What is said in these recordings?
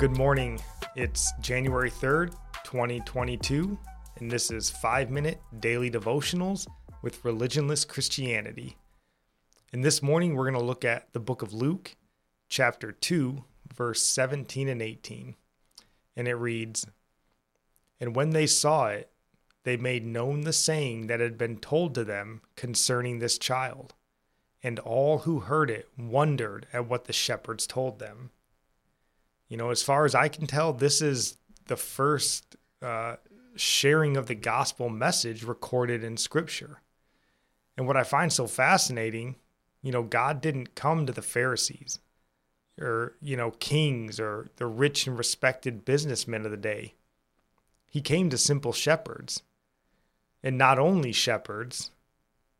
good morning. It's January 3rd, 2022, and this is 5 Minute Daily Devotionals with Religionless Christianity. And this morning, we're going to look at the book of Luke, chapter 2, verse 17 and 18. And it reads And when they saw it, they made known the saying that had been told to them concerning this child. And all who heard it wondered at what the shepherds told them. You know, as far as I can tell, this is the first uh, sharing of the gospel message recorded in scripture. And what I find so fascinating, you know, God didn't come to the Pharisees or, you know, kings or the rich and respected businessmen of the day. He came to simple shepherds. And not only shepherds,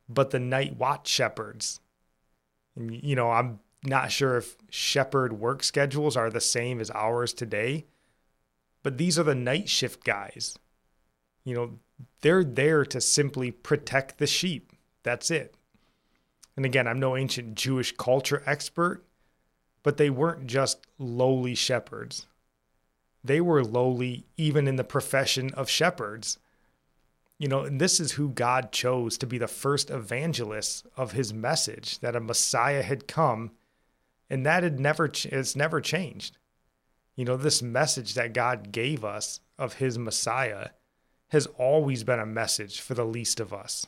but the night watch shepherds. And, you know, I'm not sure if shepherd work schedules are the same as ours today, but these are the night shift guys. You know, they're there to simply protect the sheep. That's it. And again, I'm no ancient Jewish culture expert, but they weren't just lowly shepherds. They were lowly even in the profession of shepherds. You know, and this is who God chose to be the first evangelists of his message that a Messiah had come and that had never it's never changed. You know, this message that God gave us of his Messiah has always been a message for the least of us.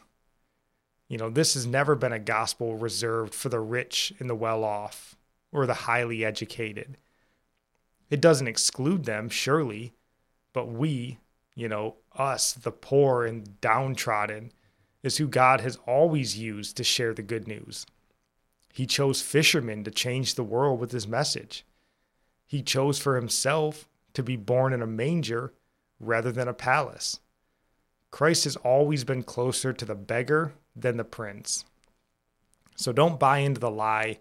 You know, this has never been a gospel reserved for the rich and the well off or the highly educated. It doesn't exclude them, surely, but we, you know, us, the poor and downtrodden, is who God has always used to share the good news. He chose fishermen to change the world with his message. He chose for himself to be born in a manger rather than a palace. Christ has always been closer to the beggar than the prince. So don't buy into the lie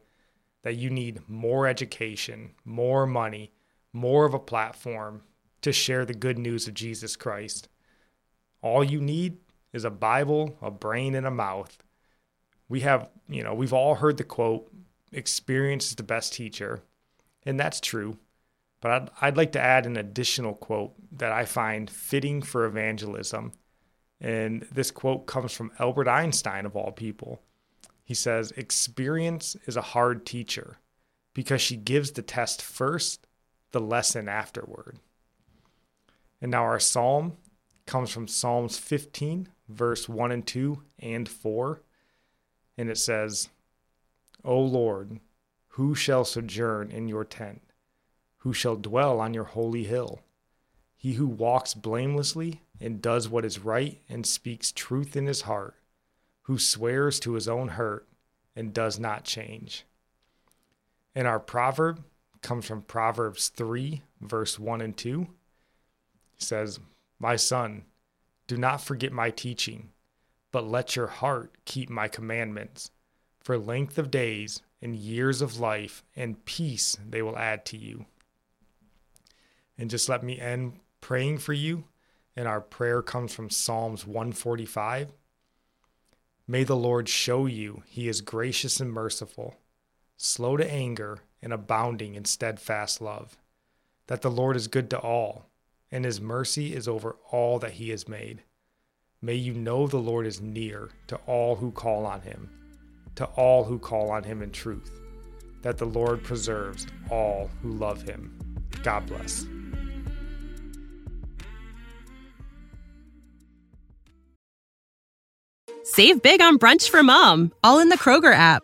that you need more education, more money, more of a platform to share the good news of Jesus Christ. All you need is a Bible, a brain, and a mouth we have, you know, we've all heard the quote, experience is the best teacher. And that's true. But I'd, I'd like to add an additional quote that I find fitting for evangelism. And this quote comes from Albert Einstein, of all people. He says, Experience is a hard teacher because she gives the test first, the lesson afterward. And now our psalm comes from Psalms 15, verse 1 and 2 and 4 and it says, O Lord, who shall sojourn in your tent? Who shall dwell on your holy hill? He who walks blamelessly and does what is right and speaks truth in his heart, who swears to his own hurt and does not change. And our proverb comes from Proverbs 3, verse 1 and 2. It says, My son, do not forget my teaching but let your heart keep my commandments. For length of days and years of life and peace they will add to you. And just let me end praying for you. And our prayer comes from Psalms 145. May the Lord show you he is gracious and merciful, slow to anger and abounding in steadfast love, that the Lord is good to all, and his mercy is over all that he has made. May you know the Lord is near to all who call on him, to all who call on him in truth, that the Lord preserves all who love him. God bless. Save big on brunch for mom, all in the Kroger app.